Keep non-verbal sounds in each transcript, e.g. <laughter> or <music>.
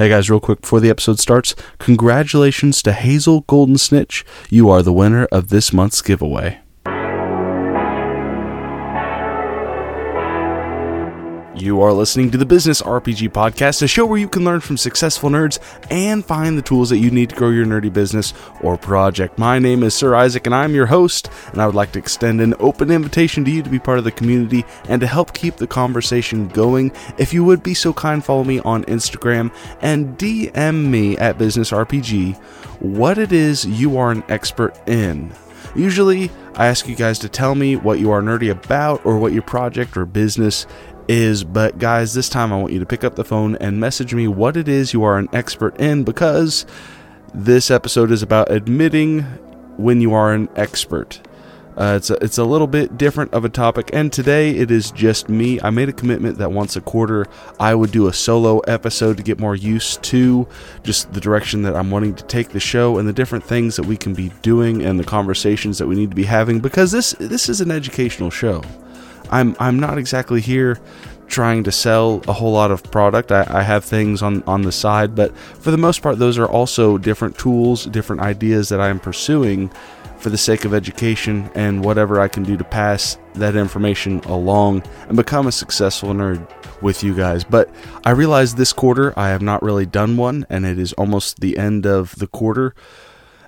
Hey guys, real quick before the episode starts, congratulations to Hazel Golden Snitch. You are the winner of this month's giveaway. You are listening to the Business RPG Podcast, a show where you can learn from successful nerds and find the tools that you need to grow your nerdy business or project. My name is Sir Isaac, and I'm your host, and I would like to extend an open invitation to you to be part of the community and to help keep the conversation going. If you would be so kind, follow me on Instagram and DM me at Business RPG what it is you are an expert in. Usually, I ask you guys to tell me what you are nerdy about or what your project or business is. But guys, this time I want you to pick up the phone and message me what it is you are an expert in because this episode is about admitting when you are an expert. Uh, it's a, it's a little bit different of a topic, and today it is just me. I made a commitment that once a quarter I would do a solo episode to get more used to just the direction that I'm wanting to take the show and the different things that we can be doing and the conversations that we need to be having because this this is an educational show. I'm I'm not exactly here trying to sell a whole lot of product. I, I, have things on on the side, but for the most part, those are also different tools, different ideas that I am pursuing for the sake of education and whatever I can do to pass that information along and become a successful nerd with you guys. But I realize this quarter I have not really done one, and it is almost the end of the quarter.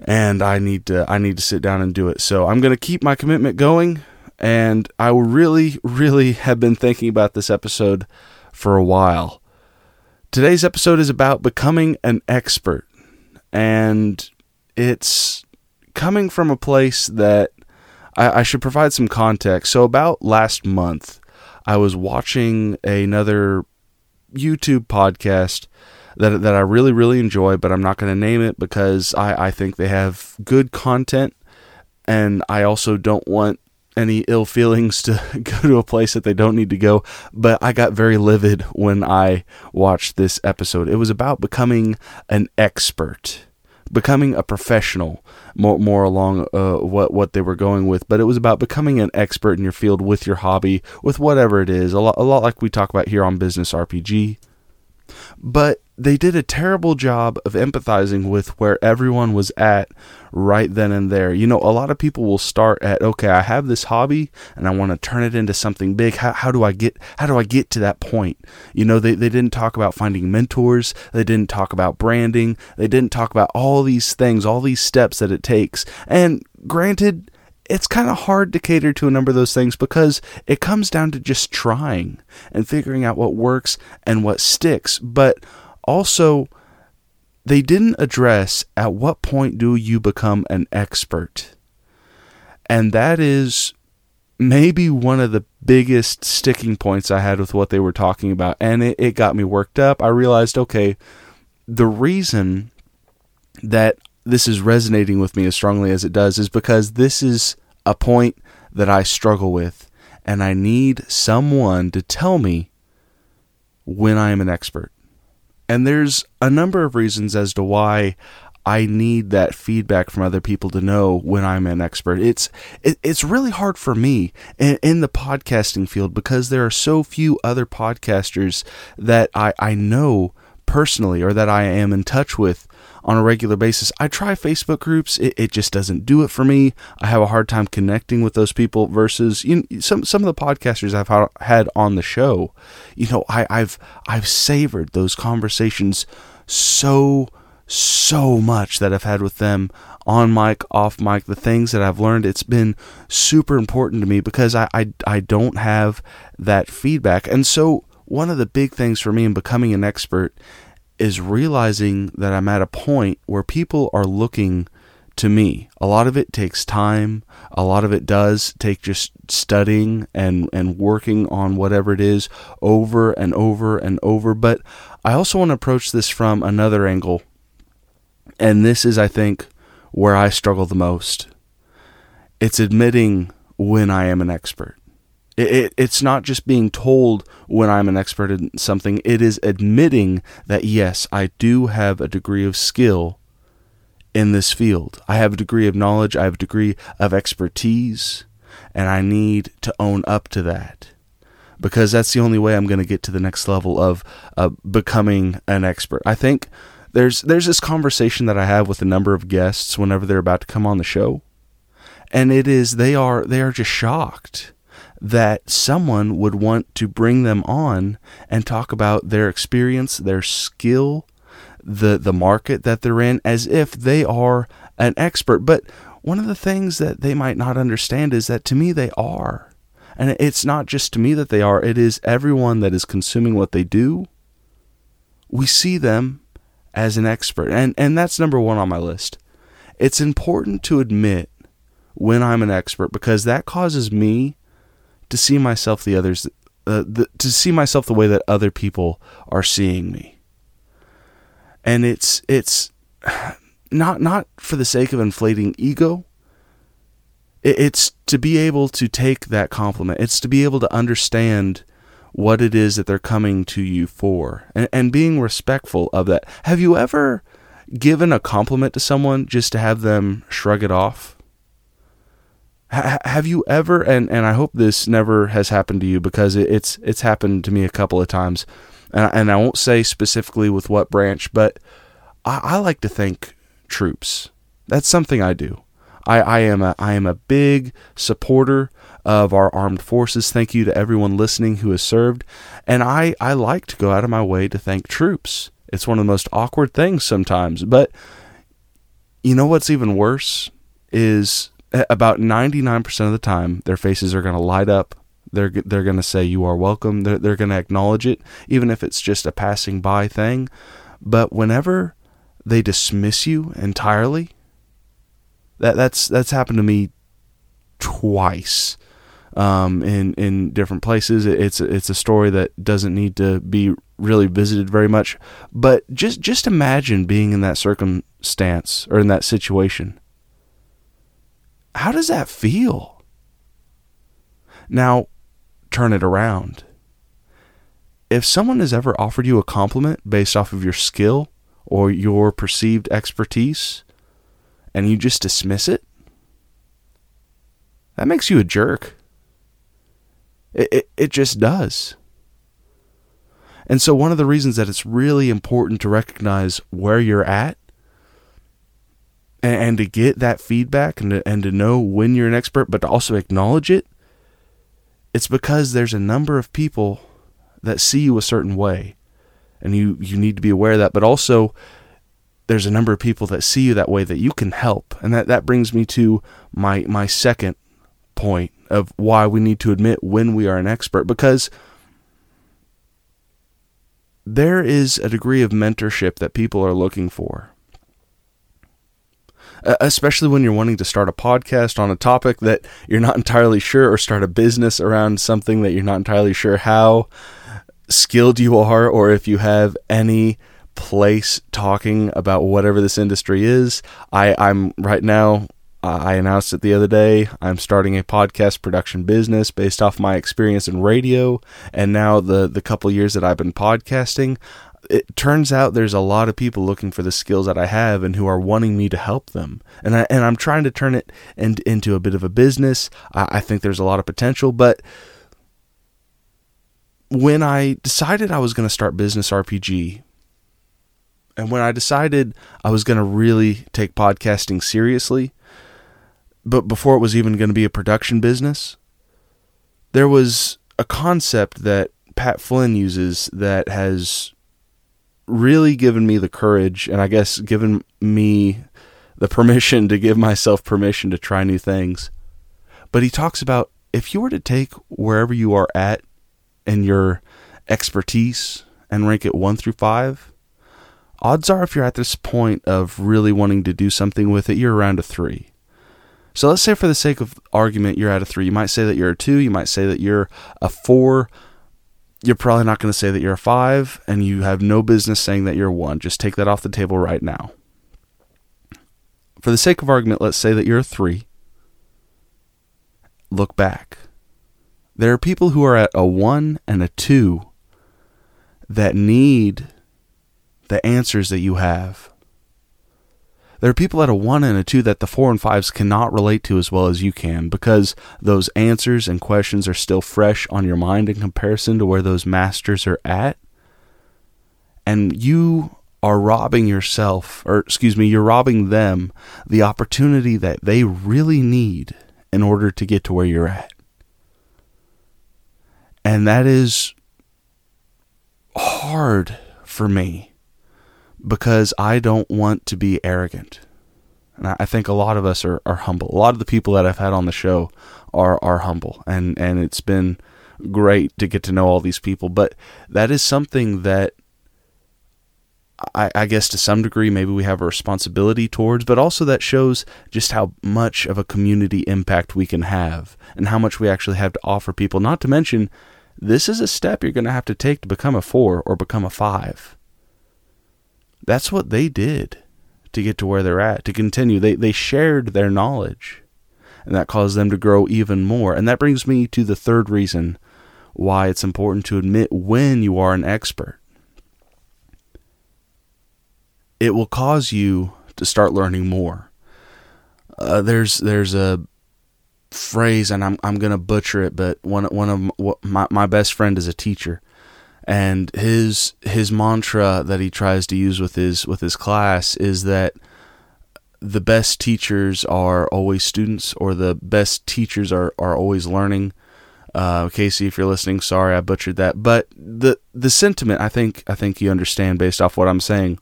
And I need to I need to sit down and do it. So I'm to keep my commitment going and I really, really have been thinking about this episode for a while. Today's episode is about becoming an expert, and it's coming from a place that I, I should provide some context. So, about last month, I was watching another YouTube podcast that that I really really enjoy, but I'm not going to name it because I, I think they have good content, and I also don't want any ill feelings to <laughs> go to a place that they don't need to go, but I got very livid when I watched this episode. It was about becoming an expert, becoming a professional, more more along uh, what what they were going with. But it was about becoming an expert in your field with your hobby, with whatever it is. A lot, a lot like we talk about here on Business RPG. But they did a terrible job of empathizing with where everyone was at right then and there. You know, a lot of people will start at, okay, I have this hobby and I want to turn it into something big. How, how do I get, how do I get to that point? You know, they, they didn't talk about finding mentors. They didn't talk about branding. They didn't talk about all these things, all these steps that it takes. And granted, it's kind of hard to cater to a number of those things because it comes down to just trying and figuring out what works and what sticks. But also, they didn't address at what point do you become an expert. And that is maybe one of the biggest sticking points I had with what they were talking about. And it, it got me worked up. I realized, okay, the reason that this is resonating with me as strongly as it does is because this is a point that I struggle with, and I need someone to tell me when I am an expert. And there's a number of reasons as to why I need that feedback from other people to know when I'm an expert. It's it, it's really hard for me in, in, the podcasting field because there are so few other podcasters that I, I know personally or that I am in touch with on a regular basis. I try Facebook groups, it, it just doesn't do it for me. I have a hard time connecting with those people versus you know, some some of the podcasters I've ha- had on the show. You know, I, I've I've savored those conversations so so much that I've had with them on mic, off mic, the things that I've learned, it's been super important to me because I, I, I don't have that feedback. And so, one of the big things for me in becoming an expert is realizing that I'm at a point where people are looking to me. A lot of it takes time. A lot of it does take just studying and, and working on whatever it is over and over and over. But I also want to approach this from another angle. And this is, I think, where I struggle the most. It's admitting when I am an expert. It, it, it's not just being told when I'm an expert in something, it is admitting that, yes, I do have a degree of skill in this field. I have a degree of knowledge, I have a degree of expertise, and I need to own up to that. because that's the only way I'm going to get to the next level of uh, becoming an expert. I think there's there's this conversation that I have with a number of guests whenever they're about to come on the show, and it is they are they are just shocked that someone would want to bring them on and talk about their experience, their skill, the the market that they're in as if they are an expert. But one of the things that they might not understand is that to me they are. And it's not just to me that they are, it is everyone that is consuming what they do. We see them as an expert. And and that's number 1 on my list. It's important to admit when I'm an expert because that causes me to see myself the others uh, the, to see myself the way that other people are seeing me. And it's it's <sighs> not not for the sake of inflating ego. It's to be able to take that compliment. It's to be able to understand what it is that they're coming to you for and, and being respectful of that. Have you ever given a compliment to someone just to have them shrug it off? Have you ever and, and I hope this never has happened to you because it, it's it's happened to me a couple of times. And, and I won't say specifically with what branch but I, I like to thank troops. That's something I do. I, I am a I am a big supporter of our armed forces. Thank you to everyone listening who has served. And I, I like to go out of my way to thank troops. It's one of the most awkward things sometimes but you know what's even worse is about 99% of the time their faces are going to light up. They're they're going to say you are welcome. They're, they're going to acknowledge it even if it's just a passing by thing. But whenever they dismiss you entirely that that's that's happened to me twice um, in in different places. It's it's a story that doesn't need to be really visited very much. But just just imagine being in that circumstance or in that situation how does that feel? Now, turn it around. If someone has ever offered you a compliment based off of your skill or your perceived expertise, and you just dismiss it, that makes you a jerk. It, it, it just does. And so, one of the reasons that it's really important to recognize where you're at and, and to get that feedback and to, and to know when you're an expert, but to also acknowledge it, it's because there's a number of people that see you a certain way, and you you need to be aware of that. But also, there's a number of people that see you that way that you can help, and that that brings me to my my second point of why we need to admit when we are an expert because there is a degree of mentorship that people are looking for Uh, especially when you're wanting to start a podcast on a topic that you're not entirely sure, or start a business around something that you're not entirely sure how skilled you are, or if you have any place talking about whatever this industry is. I, I'm right now. I announced it the other day. I'm starting a podcast production business based off my experience in radio, and now the the couple years that I've been podcasting it turns out there's a lot of people looking for the skills that I have and who are wanting me to help them. And I and I'm trying to turn it in, into a bit of a business. I, I think there's a lot of potential, but when I decided I was going to start business RPG, and when I decided I was going to really take podcasting seriously, but before it was even going to be a production business, there was a concept that Pat Flynn uses that has really given me the courage and I guess given me the permission to give myself permission to try new things. But he talks about if you were to take wherever you are at and your expertise and rank it 1 through 5, odds are if you're at this point of really wanting to do something with it, you're around a 3. So let's say for the sake of argument you're at a 3. You might say that you're a 2, you might say that you're a 4, you're probably not going to say that you're a five, and you have no business saying that you're a one. Just take that off the table right now. For the sake of argument, let's say that you're a three. Look back. There are people who are at a one and a two that need the answers that you have. There are people at a one and a two that the four and fives cannot relate to as well as you can because those answers and questions are still fresh on your mind in comparison to where those masters are at. And you are robbing yourself, or excuse me, you're robbing them the opportunity that they really need in order to get to where you're at. And that is hard for me because I don't want to be arrogant. And I think a lot of us are, are humble. A lot of the people that I've had on the show are are humble and, and it's been great to get to know all these people. But that is something that I, I, guess to some degree maybe we have a responsibility towards, but also that shows just how much of a community impact we can have and how much we actually have to offer people. Not to mention, this is a step you're going to have to take to become a four or become a five. That's what they did to get to where they're at, to continue. They, they shared their knowledge, and that caused them to grow even more. And that brings me to the third reason why it's important to admit when you are an expert it will cause you to start learning more. Uh, there's there's a phrase, and I'm I'm gonna butcher it, but one one of my my best friend is a teacher, and his his mantra that he tries to use with his with his class is that the best teachers are always students, or the best teachers are are always learning. Uh, Casey, if you're listening, sorry I butchered that, but the the sentiment I think I think you understand based off what I'm saying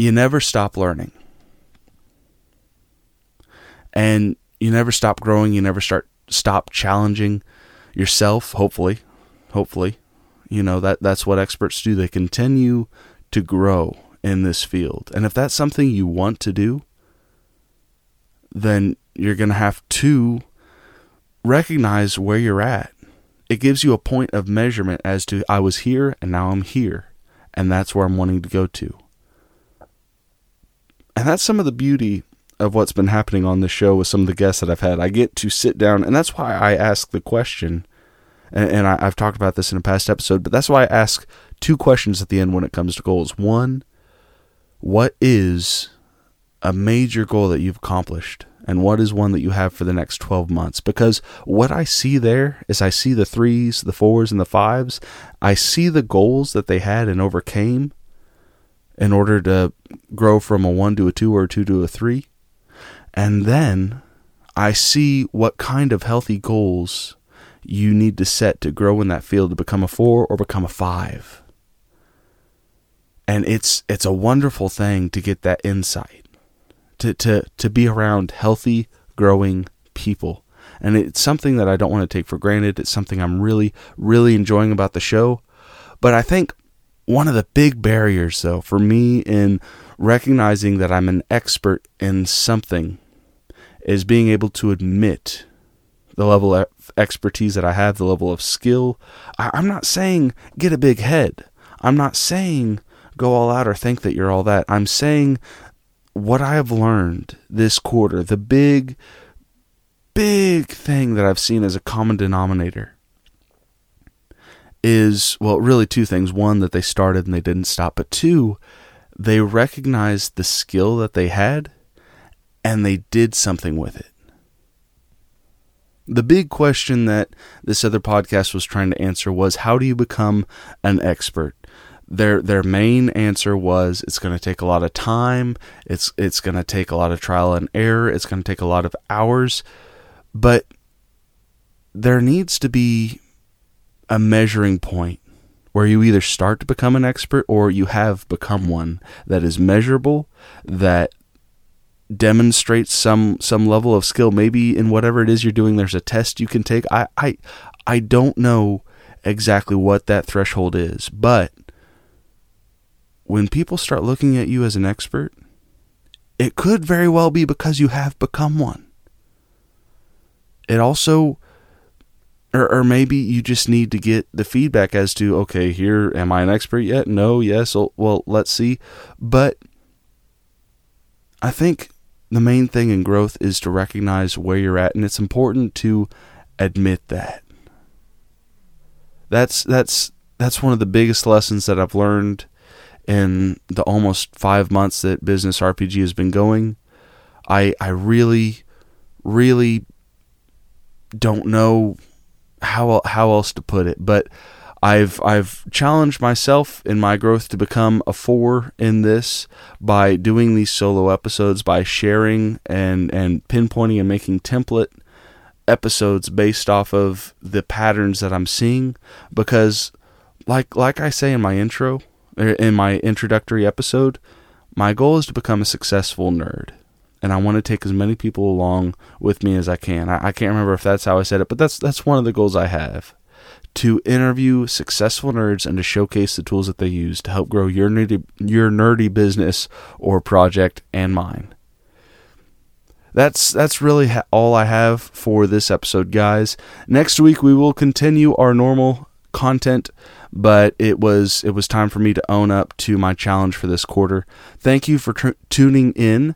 you never stop learning. And you never stop growing, you never start stop challenging yourself, hopefully. Hopefully. You know, that that's what experts do. They continue to grow in this field. And if that's something you want to do, then you're going to have to recognize where you're at. It gives you a point of measurement as to I was here and now I'm here, and that's where I'm wanting to go to. And that's some of the beauty of what's been happening on this show with some of the guests that I've had. I get to sit down, and that's why I ask the question. And, and I, I've talked about this in a past episode, but that's why I ask two questions at the end when it comes to goals. One, what is a major goal that you've accomplished? and what is one that you have for the next 12 months because what i see there is i see the threes the fours and the fives i see the goals that they had and overcame in order to grow from a 1 to a 2 or a 2 to a 3. And then I see what kind of healthy goals you need to set to grow in that field to become a 4 or become a 5. And it's it's a wonderful thing to get that insight. To to to be around healthy growing people. And it's something that I don't want to take for granted. It's something I'm really really enjoying about the show. But I think one of the big barriers, though, for me in recognizing that I'm an expert in something is being able to admit the level expertise that I have, the level of skill. I, am not saying get a big head. I'm not saying go all out or think that you're all that. I'm saying what I have learned this quarter, the big, big thing that I've seen as a common denominator is well, really two things. One, that they started and they didn't stop, but two, they recognized the skill that they had and they did something with it. The big question that this other podcast was trying to answer was how do you become an expert? Their their main answer was it's going to take a lot of time, it's it's going to take a lot of trial and error, it's going to take a lot of hours, but there needs to be a measuring point where you either start to become an expert or you have become one that is measurable, that demonstrates some some level of skill. Maybe in whatever it is you're doing, there's a test you can take. I I I don't know exactly what that threshold is, but when people start looking at you as an expert, it could very well be because you have become one. It also or, or maybe you just need to get the feedback as to okay here am i an expert yet no yes well let's see but i think the main thing in growth is to recognize where you're at and it's important to admit that that's that's that's one of the biggest lessons that i've learned in the almost five months that Business RPG has been going. I I really, really don't know how how else to put it, but I've I've challenged myself in my growth to become a four in this by doing these solo episodes, by sharing and and pinpointing and making template episodes based off of the patterns that I'm seeing because like like I say in my intro er, in my introductory episode, my goal is to become a successful nerd. And I want to take as many people along with me as I can. I, I can't remember if that's how I said it, but that's that's one of the goals I have. To interview successful nerds and to showcase the tools that they use to help grow your nerdy, your nerdy business or project and mine that's that's really ha- all I have for this episode, guys. Next week we will continue our normal content, but it was it was time for me to own up to my challenge for this quarter. Thank you for t- tuning in.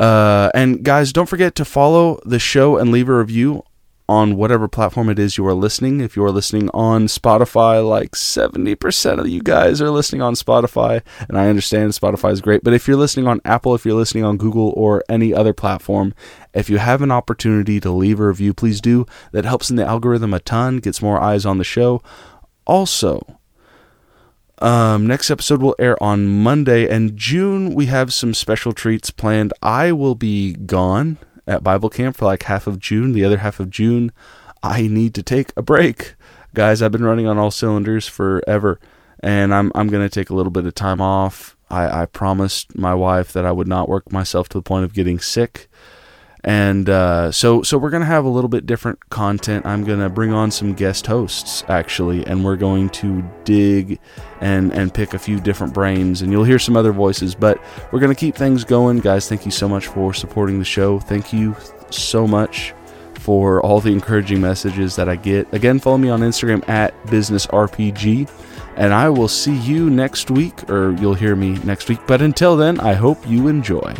Uh, and guys, don't forget to follow the show and leave a review on whatever platform it is you are listening. If you are listening on Spotify, like 70% of you guys are listening on Spotify, and I understand Spotify is great, but if you're listening on Apple, if you're listening on Google or any other platform, if you have an opportunity to leave a review, please do. That helps in the algorithm a ton, gets more eyes on the show. Also, um, next episode will air on Monday, and June we have some special treats planned. I will be gone at Bible camp for like half of June. The other half of June, I need to take a break. Guys, I've been running on all cylinders forever, and I'm I'm gonna take a little bit of time off. I, I promised my wife that I would not work myself to the point of getting sick and uh, so so we're gonna have a little bit different content. I'm gonna bring on some guest hosts actually, and we're going to dig and and pick a few different brains, and you'll hear some other voices. But we're gonna keep things going, guys. Thank you so much for supporting the show. Thank you so much for all the encouraging messages that I get. Again, follow me on Instagram at businessrpg. And I will see you next week, or you'll hear me next week. But until then, I hope you enjoy.